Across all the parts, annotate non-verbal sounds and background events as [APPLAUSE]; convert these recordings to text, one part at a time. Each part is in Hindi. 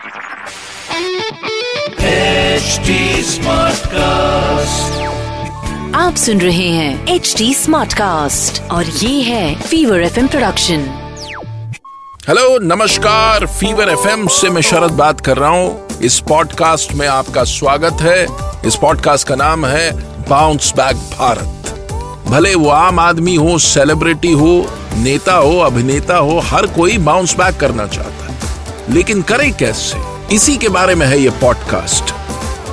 HD Smartcast. आप सुन रहे हैं एच डी स्मार्ट कास्ट और ये है फीवर एफएम प्रोडक्शन हेलो नमस्कार। फीवर एफएम से मैं शरद बात कर रहा हूँ। इस पॉडकास्ट में आपका स्वागत है। इस पॉडकास्ट का नाम है बाउंस बैक भारत। भले वो आम आदमी हो सेलिब्रिटी हो, नेता हो, अभिनेता हो, हर कोई बाउंस बैक करना चाहता है। लेकिन करे कैसे? इसी के बारे में है ये पॉडकास्ट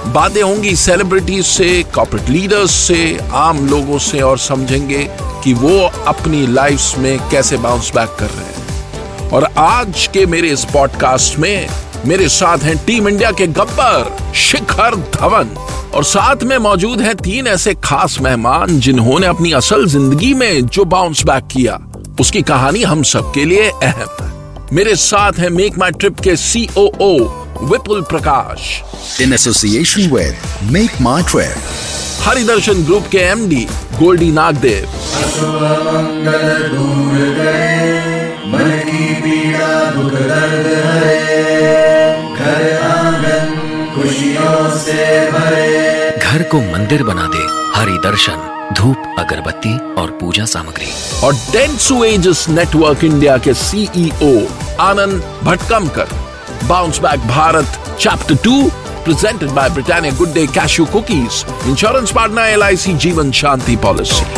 बातें होंगी सेलिब्रिटीज से कॉर्पोरेट लीडर्स से, आम लोगों से और समझेंगे कि वो अपनी लाइफ में कैसे बाउंस बैक कर रहे हैं। और आज के मेरे इस पॉडकास्ट में मेरे साथ हैं टीम इंडिया के गब्बर शिखर धवन। और साथ में मौजूद हैं तीन ऐसे खास मेहमान जिन्होंने अपनी असल ज़िंदगी में जो बाउंस बैक किया, उसकी कहानी हम सबके लिए अहम है। मेरे साथ है मेक माई ट्रिप के COO Vipul Prakash. In association with Make My Trip. Haridarshan group के एमडी गोल्डी नागदेव। खुशियों से भरे। घर को मंदिर बना दे हरि दर्शन धूप अगरबत्ती और पूजा सामग्री। और डेंसू एजस नेटवर्क इंडिया के CEO Anand Bhatkamkar. Bounce back Bharat chapter two presented by Britannia Good Day Cashew Cookies, insurance partner LIC Jeevan Shanti Policy.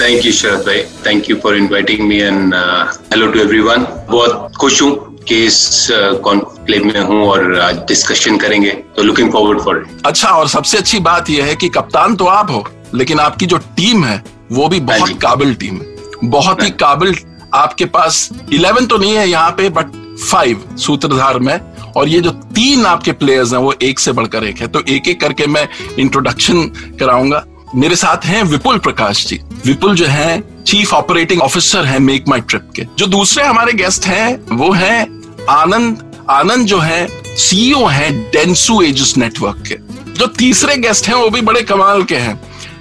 Thank you Sharad भाई thank you for inviting me and hello to everyone बहुत खुश हूँ। कि इस कॉन्क्लेव में हूँ और आज डिस्कशन करेंगे तो लुकिंग फॉरवर्ड फॉर अच्छा और सबसे अच्छी बात यह है कि कप्तान तो आप हो लेकिन आपकी जो टीम है वो भी हाँ बहुत काबिल टीम है। बहुत ही काबिल आपके पास इलेवन तो नहीं है यहाँ पे बट फाइव सूत्रधार में। और ये जो तीन आपके प्लेयर्स हैं वो एक से बढ़कर एक है। तो एक एक करके मैं इंट्रोडक्शन कराऊँगा। मेरे साथ हैं विपुल प्रकाश जी। विपुल जो है चीफ ऑपरेटिंग ऑफिसर है मेक माई ट्रिप के। जो दूसरे हमारे गेस्ट हैं वो हैं आनंद आनंद जो है सीईओ है डेंसू एजस नेटवर्क के। जो तीसरे गेस्ट हैं, वो भी बड़े कमाल के हैं।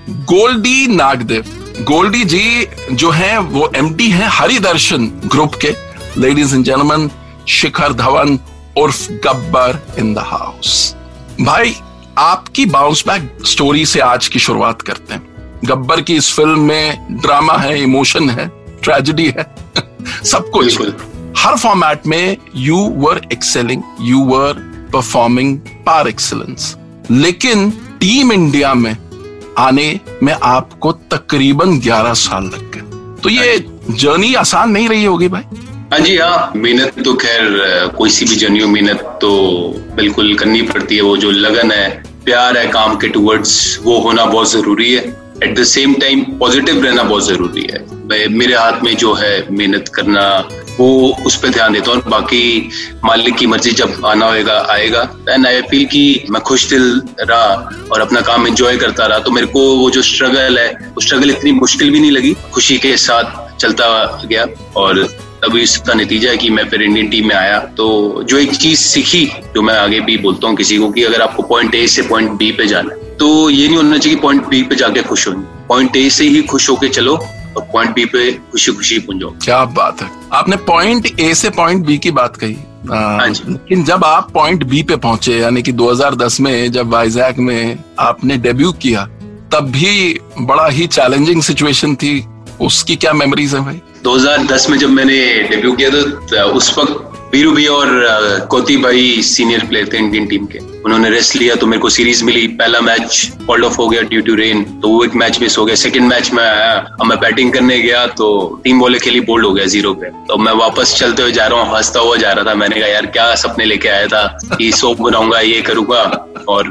गोल्डी नागदेव गोल्डी जी जो है, वो एमडी हैं हरिदर्शन ग्रुप के। Ladies and gentleman Shikhar Dhawan उर्फ़ Gabbar in the house भाई, आपकी बाउंस बैक स्टोरी से आज की शुरुआत करते हैं। गब्बर की इस फ़िल्म में ड्रामा है इमोशन है ट्रेजेडी है, [LAUGHS] सब कुछ। हर फॉर्मेट में you were excelling you were performing par excellence लेकिन टीम इंडिया में आने में आपको तकरीबन 11 साल लग गए। तो ये जर्नी आसान नहीं रही होगी भाई? हाँ जी हाँ मेहनत तो खैर कोई सी भी जर्नी हो मेहनत तो बिल्कुल करनी पड़ती है। वो जो लगन है प्यार है काम के टूवर्ड्स वो होना बहुत ज़रूरी है। At the same time positive रहना बहुत ज़रूरी है। मेरे हाथ में जो है मेहनत करना वो उस पर ध्यान देता हूँ बाकी मालिक की मर्ज़ी जब आना होएगा, आएगा एंड आई फील कि मैं खुश दिल रहा और अपना काम एंजॉय करता रहा। तो मेरे को वो जो स्ट्रगल है, वो स्ट्रगल इतनी मुश्किल भी नहीं लगी। खुशी के साथ चलता गया और तभी इसका नतीजा है कि मैं फिर इंडियन टीम में आया। तो जो एक चीज़ सीखी, जो मैं आगे भी बोलता हूँ किसी को कि अगर आपको पॉइंट ए से पॉइंट बी पे जाना है तो ये नहीं होना चाहिए पॉइंट बी पे जाके खुश हो पॉइंट ए से ही खुश होके चलो और पॉइंट बी पे खुशी खुशी पहुंचो क्या बात है। आपने पॉइंट ए से पॉइंट बी की बात कही। आ, हाँ लेकिन जब आप पॉइंट बी पे पहुँचे यानी कि 2010 में जब वाइजैक में आपने डेब्यू किया तब भी बड़ा ही चैलेंजिंग सिचुएशन थी। उसकी क्या मेमोरीज है भाई? 2010 में जब मैंने डेब्यू किया था तो उस वक्त वीरू भैया और कोती भाई सीनियर प्लेयर थे इंडियन टीम के। उन्होंने रेस्ट लिया तो मेरे को सीरीज़ मिली। पहला मैच होल्ड ऑफ़ हो गया ड्यू टू रेन तो वो एक मैच मिस हो गया। सेकंड मैच में आया अब मैं बैटिंग करने गया तो टीम बॉलर के लिए बोल्ड हो गया ज़ीरो पे। तो मैं वापस चलते हुए जा रहा हूँ, हंसता हुआ जा रहा था। मैंने कहा, यार, क्या सपने लेके आया था कि [LAUGHS] सोप बनाऊँगा, ये करूँगा। और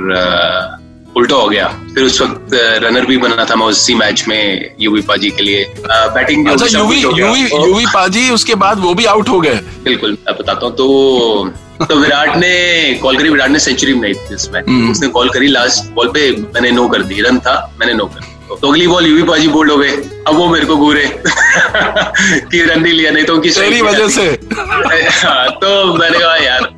उल्टा हो गया। फिर उस वक्त रनर भी बना था मैं उसी मैच में यूवी पाजी के लिए। बैटिंग अच्छा यूवी यूवी यूवी पाजी उसके बाद वो भी आउट हो गए। बिल्कुल मैं बताता हूँ तो तो विराट ने कॉल करी विराट ने सेंचुरी बनाई थी इस मैच हम्म। उसने कॉल करी लास्ट बॉल पे मैंने नो कर दी रन था मैंने नो कर तो अगली बॉल यूवी पाजी बोल्ड हो गए अब वो मेरे को घूरे [LAUGHS] कि रन नहीं लिया नहीं तो उनकी तेरी वजह से। [LAUGHS] हाँ, तो मैंने कहा यार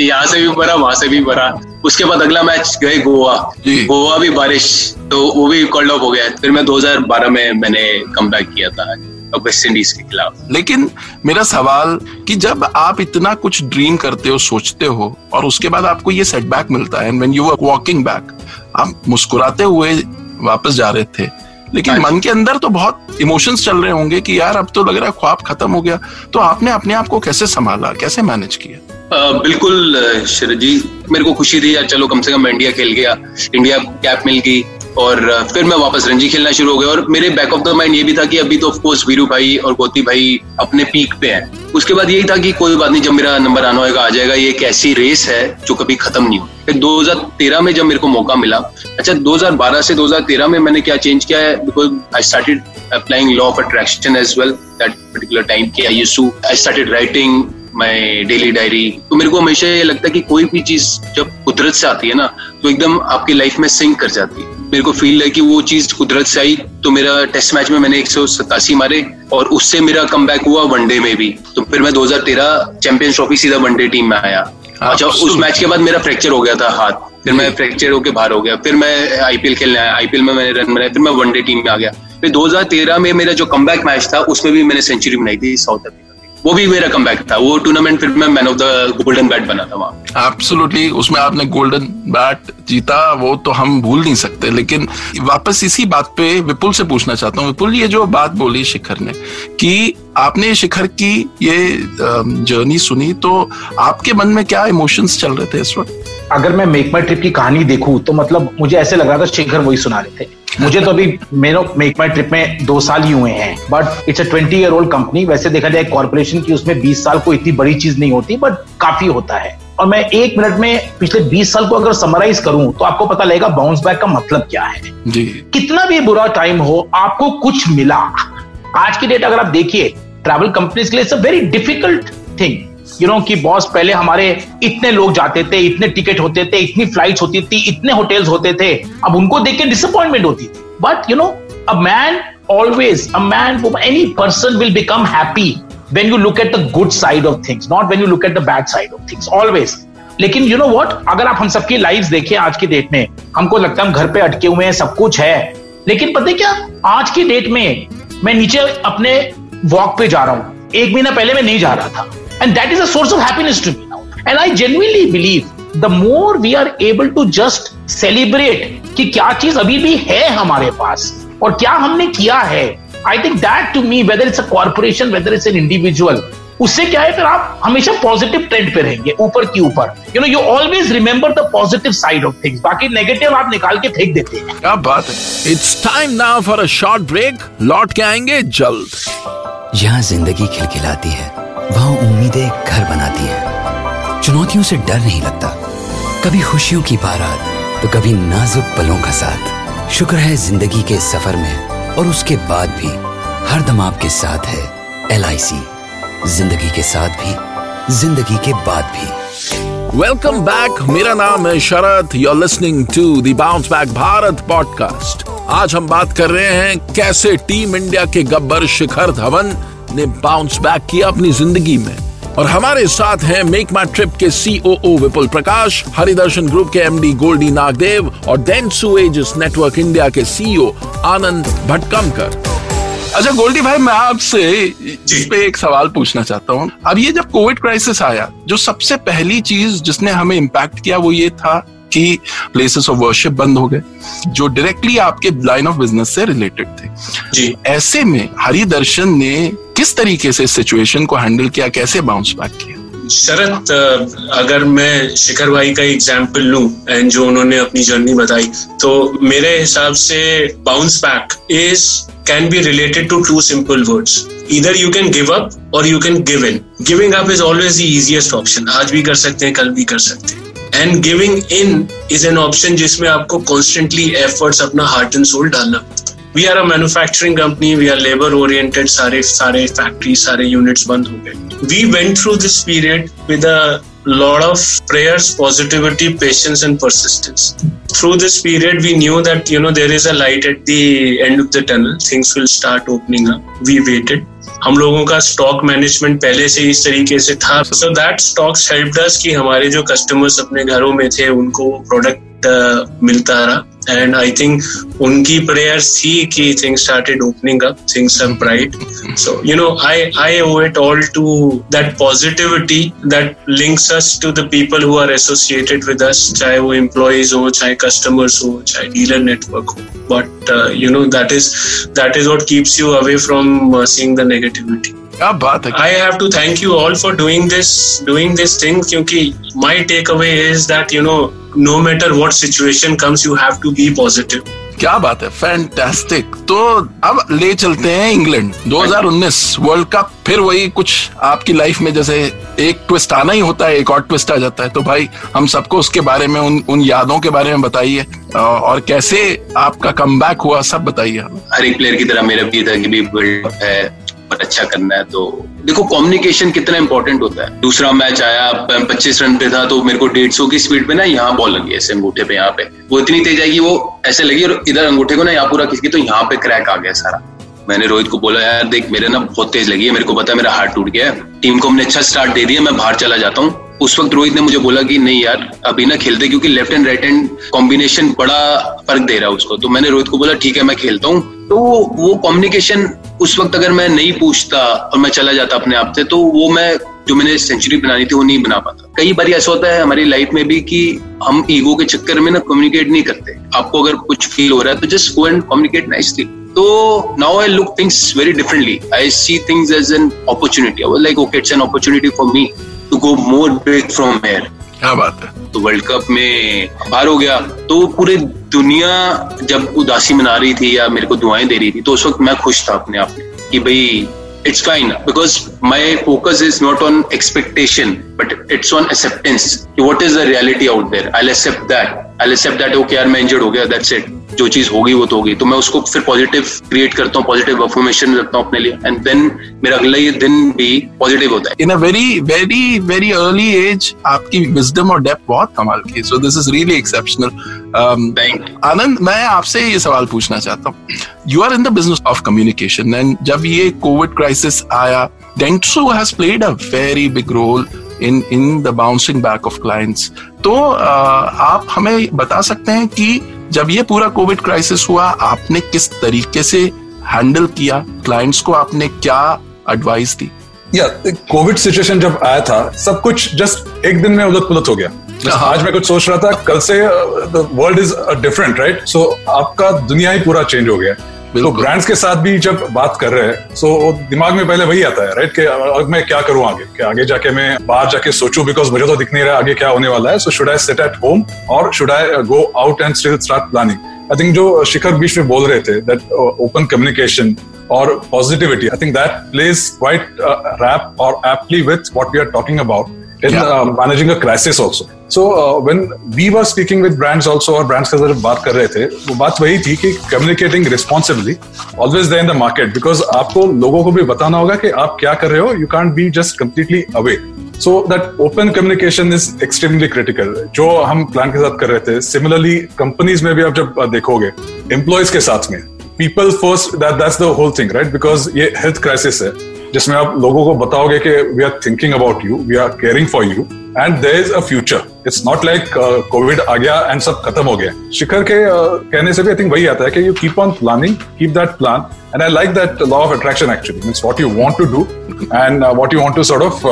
यहाँ से भी भरा वहाँ से भी भरा उसके बाद अगला मैच गए गोवा। गोवा भी बारिश तो वो भी कॉल्ड ऑफ़ हो गया। फिर मैं 2012 में मैंने कम किया था वेस्ट इंडीज के खिलाफ। लेकिन मेरा सवाल कि जब आप इतना कुछ ड्रीम करते हो सोचते हो और उसके बाद आपको ये सेटबैक मिलता है and when you are walking back आप मुस्कुराते हुए वापस जा रहे थे लेकिन मन के अंदर तो बहुत इमोशंस चल रहे होंगे कि यार अब तो लग रहा है ख्वाब खत्म हो गया। तो आपने अपने आप को कैसे संभाला? कैसे मैनेज किया? आ, बिल्कुल शरद जी मेरे को खुशी थी यार चलो कम से कम मैं इंडिया खेल गया। इंडिया कैप मिल गई। और फिर मैं वापस रणजी खेलना शुरू हो गया और मेरे बैक ऑफ़ द माइंड ये भी था कि अभी तो ऑफ़ कोर्स वीरू भाई और गोती भाई अपने पीक पे हैं। उसके बाद यही था कि कोई बात नहीं, जब मेरा नंबर आना होगा आ जाएगा। ये एक ऐसी रेस है जो कभी खत्म नहीं हो फिर 2013 में जब मेरे को मौका मिला अच्छा 2012 से 2013 में मैंने क्या चेंज किया है? Because I started applying law of attraction as well that particular time कि I I started writing my daily diary तो मेरे को हमेशा ये लगता है कि कोई भी चीज़ जब कुदरत से आती है ना तो एकदम आपकी लाइफ में सिंक कर जाती है। मेरे को फील है कि वो चीज़ कुदरत से आई तो मेरा टेस्ट मैच में मैंने एक सौ सतासी मारे और उससे मेरा कम हुआ वनडे में भी। तो फिर मैं 2013 चैंपियंस ट्रॉफी सीधा वनडे टीम में आया। अच्छा उस मैच के बाद मेरा फ्रैक्चर हो गया था हाथ। फिर मैं फ्रैक्चर होके बाहर हो गया। फिर मैं आईपीएल खेलने आया। आईपीएल में मैंने रन बनाया। फिर मैं वनडे टीम में आ गया। फिर 2013 में मेरा जो कमबैक मैच था उसमें भी मैंने सेंचुरी बनाई थी साउथ अफ्रीका। वो भी मेरा कमबैक था। वो टूर्नामेंट फिर मैं man of the golden bat बना था वहाँ एब्सोल्युटली उसमें आपने गोल्डन बैट जीता वो तो हम भूल नहीं सकते लेकिन वापस इसी बात पे विपुल से पूछना चाहता हूँ। विपुल ये जो बात बोली शिखर ने कि आपने शिखर की ये जर्नी सुनी तो आपके मन में क्या इमोशंस चल रहे थे इस वक्त? अगर मैं मेक माई ट्रिप की कहानी देखूँ तो मतलब मुझे ऐसे लग रहा था शिखर वही सुना रहे थे। मुझे तो अभी मेरे मेक माई ट्रिप में दो साल ही हुए हैं but it's a twenty year old company वैसे देखा जाए कॉर्पोरेशन की उसमें बीस साल को इतनी बड़ी चीज़ नहीं होती बट काफ़ी होता है। और मैं एक मिनट में पिछले बीस साल को अगर समराइज करूँ तो आपको पता लगेगा बाउंस बैक का मतलब क्या है। जी। कितना भी बुरा टाइम हो आपको कुछ मिला। आज की डेट अगर आप देखिए ट्रैवल कंपनीज़ के लिए it's a very difficult thing you know कि बॉस पहले हमारे इतने लोग जाते थे, इतने टिकट होते थे, इतनी फ्लाइट्स होती थी, इतने होटल्स होते थे, अब उनको देख के डिसअपॉइंटमेंट होती थी। But you know a man always, a man, any person will become happy when you look at the good side of things, not when you look at the bad side of things, always. लेकिन यू नो वॉट अगर आप हम सबकी लाइफ देखें आज की डेट में, हमको लगता है हम घर पे अटके हुए हैं, सब कुछ है। लेकिन पता है क्या? आज की डेट में मैं नीचे अपने वॉक पे जा रहा हूँ। एक महीना पहले मैं नहीं जा रहा था। And that is a source of happiness to me now and I genuinely believe the more we are able to just celebrate कि क्या चीज़ अभी भी है हमारे पास और क्या हमने किया है I think that to me whether it's a corporation whether it's an individual उससे क्या है फिर आप हमेशा पॉजिटिव ट्रेंड पे रहेंगे ऊपर की ऊपर। You know you always remember the positive side of things बाकी नेगेटिव आप निकाल के फेंक देते हैं। क्या बात है। It's time now for a short break लौट के आएँगे जल्द। यहाँ ज़िंदगी खिलखिलाती है। वहाँ उम्मीदें घर बनाती है। चुनौतियों से डर नहीं लगता। कभी खुशियों की बारात तो कभी नाजुक पलों का साथ। शुक्र है ज़िंदगी के सफ़र में और उसके बाद भी हर दम आपके साथ है LIC ज़िंदगी के साथ भी, ज़िंदगी के बाद भी। वेलकम बैक मेरा नाम है Sharad. You are listening to the bounce back Bharat podcast आज हम बात कर रहे हैं, कैसे टीम इंडिया के गब्बर शिखर धवन ने बाउंस बैक किया अपनी ज़िंदगी में। और हमारे साथ हैं मेक माई ट्रिप के सीओओ विपुल प्रकाश हरिदर्शन ग्रुप के एमडी गोल्डी नागदेव और डेंसू एजिस नेटवर्क इंडिया के सीईओ आनंद भटकमकर। अच्छा गोल्डी भाई मैं आपसे इस पे एक सवाल पूछना चाहता हूँ। अब ये जब कोविड क्राइसिस आया जो सबसे पहली चीज़ जिसने हमें इम्पैक्ट किया वो ये था कि प्लेसेस ऑफ़ वर्शिप बंद हो गए जो डायरेक्टली आपके लाइन ऑफ़ बिज़नेस से रिलेटेड थे। जी। ऐसे में हरिदर्शन ने किस तरीके से सिचुएशन को हैंडल किया कैसे बाउंस बैक किया? शरद अ, अगर मैं शिखर भाई का एग्ज़ाम्पल लूँ एंड जो उन्होंने अपनी जर्नी बताई तो मेरे हिसाब से bounce back is can be related to to simple words इधर यू कैन गिव अप और you can give in giving up is always the easiest option आज भी कर सकते हैं कल भी कर सकते हैं। And giving in is an option जिसमें आपको कॉन्स्टेंटली एफर्ट्स अपना हार्ट एंड सोल डालना we are a manufacturing company we are labour oriented सारे सारे फैक्ट्री सारे यूनिट्स बंद हो गए we went through this period with a lot of prayers positivity patience and persistence through this period we knew that you know there is a light at the end of the tunnel things will start opening up we waited हम लोगों का स्टॉक मैनेजमेंट पहले से इस तरीके से था। सो दैट स्टॉक्स हेल्प कि हमारे जो कस्टमर्स अपने घरों में थे उनको प्रोडक्ट uh, मिलता रहा। and I think unki prayers see ki things started opening up, things are bright. So you know, I I owe it all to that positivity that links us to the people who are associated with us, chahe wo employees ho, chahe customers ho, chahe dealer network ho. But uh, you know, that is that is what keeps you away from uh, seeing the negativity. क्या बात है I have to thank you all for doing this doing this thing क्योंकि my takeaway is that you know no matter what situation comes you have to be positive क्या बात है फैंटास्टिक तो अब ले चलते हैं इंग्लैंड। 2019 वर्ल्ड कप फिर वही कुछ आपकी लाइफ में जैसे एक ट्विस्ट आना ही होता है एक और ट्विस्ट आ जाता है। तो भाई हम सबको उसके बारे में उन उन यादों के बारे में बताइए और कैसे आपका कम हुआ सब बताइए। हर एक प्लेयर की तरह मेरा भी था कि भी वर्ल्ड कप है। पर अच्छा करना है तो देखो कम्युनिकेशन कितना इंपॉर्टेंट होता है। दूसरा मैच आया पच्चीस रन पे था तो मेरे को डेढ़ सौ की स्पीड पे ना यहाँ बॉल लगी, ऐसे अंगूठे पे यहाँ पे। वो इतनी तेज आएगी, वो ऐसे लगी, और इधर अंगूठे को ना यहाँ पूरा किसकी तो यहाँ पे क्रैक आ गया सारा। मैंने रोहित को बोला, यार, देख, मेरे ना बहुत तेज लगी है, मेरे को पता है मेरा हार्ट टूट गया है। टीम को हमने अच्छा स्टार्ट दे दिया, मैं बाहर चला जाता हूँ। उस वक्त रोहित ने मुझे बोला कि, नहीं यार, अभी ना खेलते, क्योंकि left and right hand combination बड़ा फ़र्क दे रहा है उसको। तो मैंने रोहित को बोला, ठीक है, मैं खेलता हूँ। तो वो कम्युनिकेशन उस वक्त अगर मैं नहीं पूछता और मैं चला जाता अपने आप से तो वो मैं जो मैंने सेंचुरी बनानी थी, वो नहीं बना पाता। कई बार ऐसा होता है हमारी लाइफ में भी कि हम ईगो के चक्कर में ना कम्युनिकेट नहीं करते। आपको अगर कुछ फील हो रहा है तो just go and communicate nicely तो now I look things very differently I see things as an opportunity like okay it's an opportunity for me to go more break from here क्या बात है? तो वर्ल्ड कप में बाहर हो गया। तो पूरे दुनिया जब उदासी मना रही थी या मेरे को दुआएँ दे रही थी तो उस वक्त मैं खुश था अपने आप में कि भाई it's fine because my focus is not on expectation but it's on acceptance what is the reality out there I accept that I accept that okay यार, मैं इंजर्ड हो गया दैट्स इट जो चीज़ होगी वो तो होगी। तो मैं उसको फिर पॉजिटिव क्रिएट करता हूँ पॉजिटिव अफॉर्मेशन रखता हूँ अपने लिए। एंड देन मेरा अगला ये दिन भी पॉजिटिव होता है। In a very very very early age आपकी विजडम और डेप्थ बहुत कमाल की so this is really exceptional Anand मैं आपसे ये सवाल पूछना चाहता हूँ। You are in the business of communication and जब ये कोविड क्राइसिस आया Dentsu has played a very big role in in the bouncing back of clients तो आप हमें बता सकते हैं कि जब ये पूरा कोविड क्राइसिस हुआ आपने किस तरीके से हैंडल किया? क्लाइंट्स को आपने क्या एडवाइस दी? या कोविड सिचुएशन जब आया था सब कुछ जस्ट एक दिन में उलट पुलट हो गया। हाँ। आज मैं कुछ सोच रहा था कल से world is different right so आपका दुनिया ही पूरा चेंज हो गया। तो ब्रांड्स के साथ भी जब बात कर रहे हैं सो so, दिमाग में पहले वही आता है राइट कि अब मैं क्या करूँ आगे? कि आगे जाके मैं बाहर जाके सोचूं बिकॉज़ मुझे तो दिख नहीं रहा आगे क्या होने वाला है so should I sit at home और should I go out and still start planning I think जो शिखर बीच में बोल रहे थे दैट ओपन कम्युनिकेशन और positivity I think that plays quite wrap और aptly with what we are talking about in yeah. uh, managing a crisis also. So uh, when we were speaking with brands also और brands के साथ बात कर रहे थे वो बात वही थी कि communicating responsibly always there in the market because आपको लोगों को भी बताना होगा कि आप क्या कर रहे हो you can't be just completely away. So that open communication is extremely critical. जो हम प्लान के साथ कर रहे थे सिमिलरली कंपनीज़ में भी आप जब देखोगे एम्प्लॉयज़ के साथ में people first that that's the whole thing right because ये हेल्थ क्राइसिस है जिसमें आप लोगों को बताओगे कि we are thinking about you we are caring for you and there is a future it's not like Covid आ गया एंड सब खत्म हो गया। शिखर के uh, कहने से भी आई थिंक वही आता है कि you keep on planning keep that plan and I like that law of attraction actually means what you want to do and what you want to sort of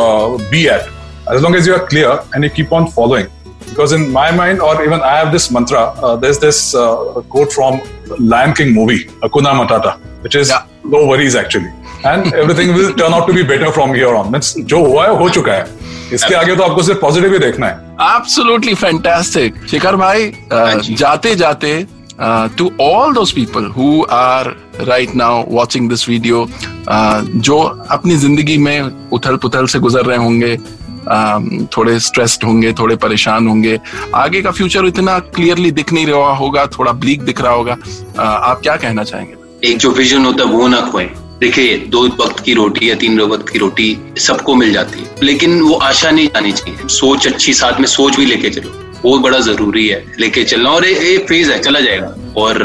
be at as long as you are clear and you keep on following. Because in my mind or even i have this mantra uh, there's this uh, quote from lion king movie akuna matata which is yeah. no worries actually. And everything will turn out to be better from here on means जो हुआ है हो चुका है। इसके आगे तो आपको सिर्फ़ पॉजिटिव ही देखना है। एब्सोल्युटली फैंटास्टिक शिखर भाई जाते जाते to all those people who are right now watching this video जो अपनी ज़िंदगी में उथल पुथल से गुजर रहे होंगे अम, थोड़े स्ट्रेस्ड होंगे थोड़े परेशान होंगे आगे का फ्यूचर इतना क्लियरली दिख नहीं रहा होगा थोड़ा ब्लीक दिख रहा होगा अ, आप क्या कहना चाहेंगे? एक जो विजन होता है वो ना खोए। देखिए, दो वक्त की रोटी या तीन वक्त की रोटी सबको मिल जाती है, लेकिन वो आशा नहीं जानी चाहिए। सोच अच्छी, साथ में सोच भी लेके चलो। वो बड़ा ज़रूरी है, लेके चलना। और ये फ़ेज़ है, चला जाएगा। और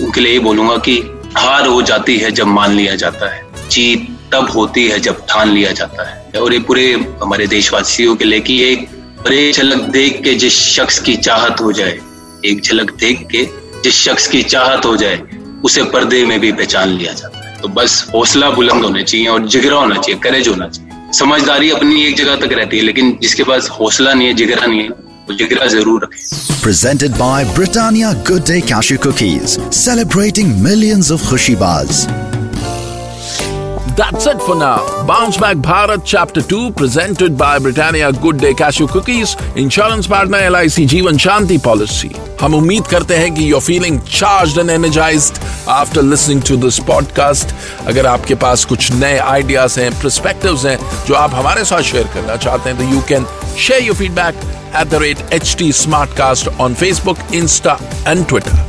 उनके लिए ये बोलूँगा कि हार हो जाती है जब मान लिया जाता है। जीत तब होती है जब ठान लिया जाता है। और ये पूरे हमारे देशवासियों के लिए कि एक एक झलक देख के जिस शख्स की चाहत हो जाए, एक झलक देख के जिस शख्स की चाहत हो जाए, उसे पर्दे में भी पहचान लिया जाता है। तो बस हौसला बुलंद होना चाहिए और जिगरा होना चाहिए करेज होना चाहिए समझदारी अपनी एक जगह तक रहती है, लेकिन जिसके पास हौसला नहीं है, जिगरा नहीं है, वो जिगरा ज़रूर रखे presented by Britannia good day Cashew cookies celebrating millions of Bars. That's it for now. Bounce Back Bharat Chapter 2 presented by Britannia Good Day Cashew Cookies, Insurance Partner LIC Jeevan Shanti Policy. हम उम्मीद करते हैं कि you're feeling charged and energized after listening to this podcast. अगर आपके पास कुछ नए ideas हैं, perspectives हैं जो आप हमारे साथ शेयर करना चाहते हैं तो you can share your feedback at the rate HT Smartcast on Facebook, Insta and Twitter.